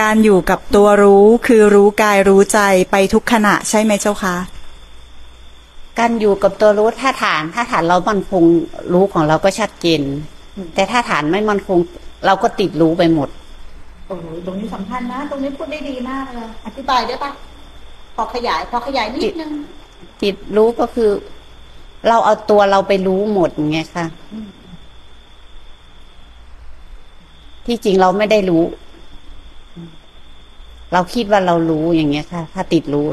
การอยู่กับตัวรู้คือรู้กายรู้ใจไปทุกขณะใช่ไหมเจ้าคะการอยู่กับตัวรู้ถ้าฐานถ้าฐานเรามันคงรู้ของเราก็ชัดเจน แต่ถ้าฐานไม่มันคงเราก็ติดรู้ไปหมดโอ้โหตรงนี้สำคัญนะ ตรงนี้พูดได้ดีมากเลยอธิบายได้ปะพอขยาย พอขยายนิดนึงติดรู้ก็คือ เราเอาตัวเราไปรู้หมดไงค่ะที่จริงเราไม่ได้รู้ เราคิดว่าเรารู้อย่างเงี้ยค่ะ ถ้าติดรู้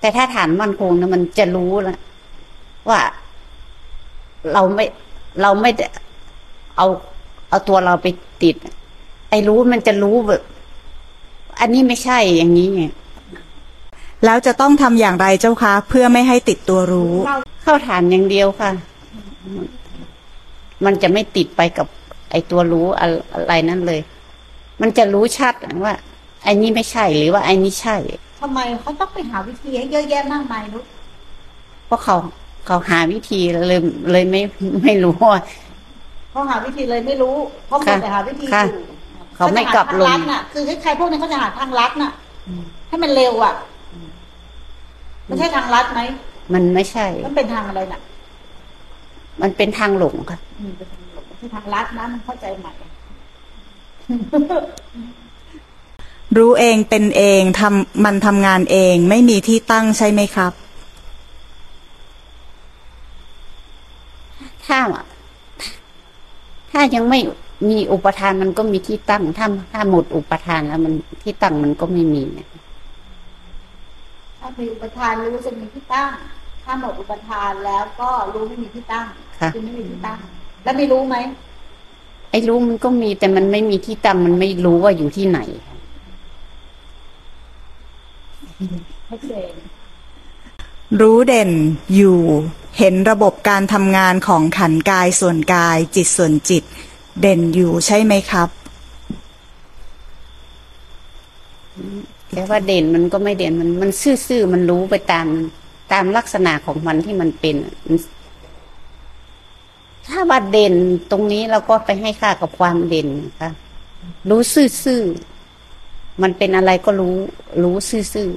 แต่ถ้าฐานมั่นคงนะมันจะรู้แล้วว่าเราไม่เราไม่ได้เอาเอาตัวเราไปติด ไอ้รู้มันจะรู้แบบ อันนี้ไม่ใช่อย่างนี้ไงแล้วจะต้องทำอย่างไรเจ้าคะเพื่อไม่ให้ติดตัวรู้ เข้าฐานอย่างเดียวค่ะ มันจะไม่ติดไปกับไอ้ตัวรู้อะอะไรนั่นเลย มันจะรู้ชัดว่าไอ้นี้ไม่ใช่หรือว่าไอ้นี้ใช่ทำไมเขาต้องไปหาวิธีให้เยอะแยะมากมายนุชเพราะเขาเขาหาวิธีเลยเลยไม่ไม่รู้ว่าเขาหาวิธีเลยไม่รู้เพราะมัวแต่หาวิธีค่ะอยู่เขาไม่กลับลงเขาจะหาทางลัดน่ะ คือใครๆพวกนี้เขาจะหาทางลัดน่ะให้มันเร็วอะไม่ใช่ทางลัดไหมมันไม่ใช่ มันเป็นทางอะไรน่ะ มันเป็นทางหลงค่ะอืมเป็นทางหลงไม่ใช่ทางลัดนะมันเข้าใจใหม่ รู้เองเป็นเองทำมันทำงานเอง ไม่มีที่ตั้งใช่ไหมครับ ถ้าถ้ายังไม่มีอุปทานมันก็มีที่ตั้ง ถ้าถ้าหมดอุปทานแล้วมันที่ตั้งมันก็ไม่มีนะถ้ามีอุปทานรู้จะมีที่ตั้ง ถ้าหมดอุปทานแล้วก็รู้ไม่มีที่ตั้งค่ะคือไม่มีที่ตั้ง แล้วไม่รู้ไหม ไอ้รู้มันก็มี แต่มันไม่มีที่ตั้งมันไม่รู้ว่าอยู่ที่ไหนชัดเจนรู้เด่นอยู่ เห็นระบบการทำงานของขันธ์กายส่วนกาย จิตส่วนจิต เด่นอยู่ใช่ไหมครับแต่ว่าเด่นมันก็ไม่เด่นมันมันซื่อๆมันรู้ไปตามตามลักษณะของมันที่มันเป็นอะมัน ถ้าว่าเด่นตรงนี้เราก็ไปให้ค่ากับความเด่นนะคะรู้ซื่อๆมันเป็นอะไรก็รู้ รู้ซื่อ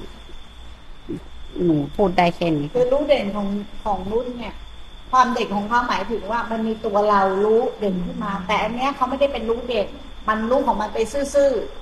ๆหนูพูดได้แค่นี้คือรู้เด่นของของรุ่นเนี่ยความเด่นของเขาหมายถึงว่ามันมีตัวเรารู้เด่นขึ้นมา แต่อันเนี้ยเขาไม่ได้เป็นรู้เด่นมันรู้ของมันไปซื่อๆ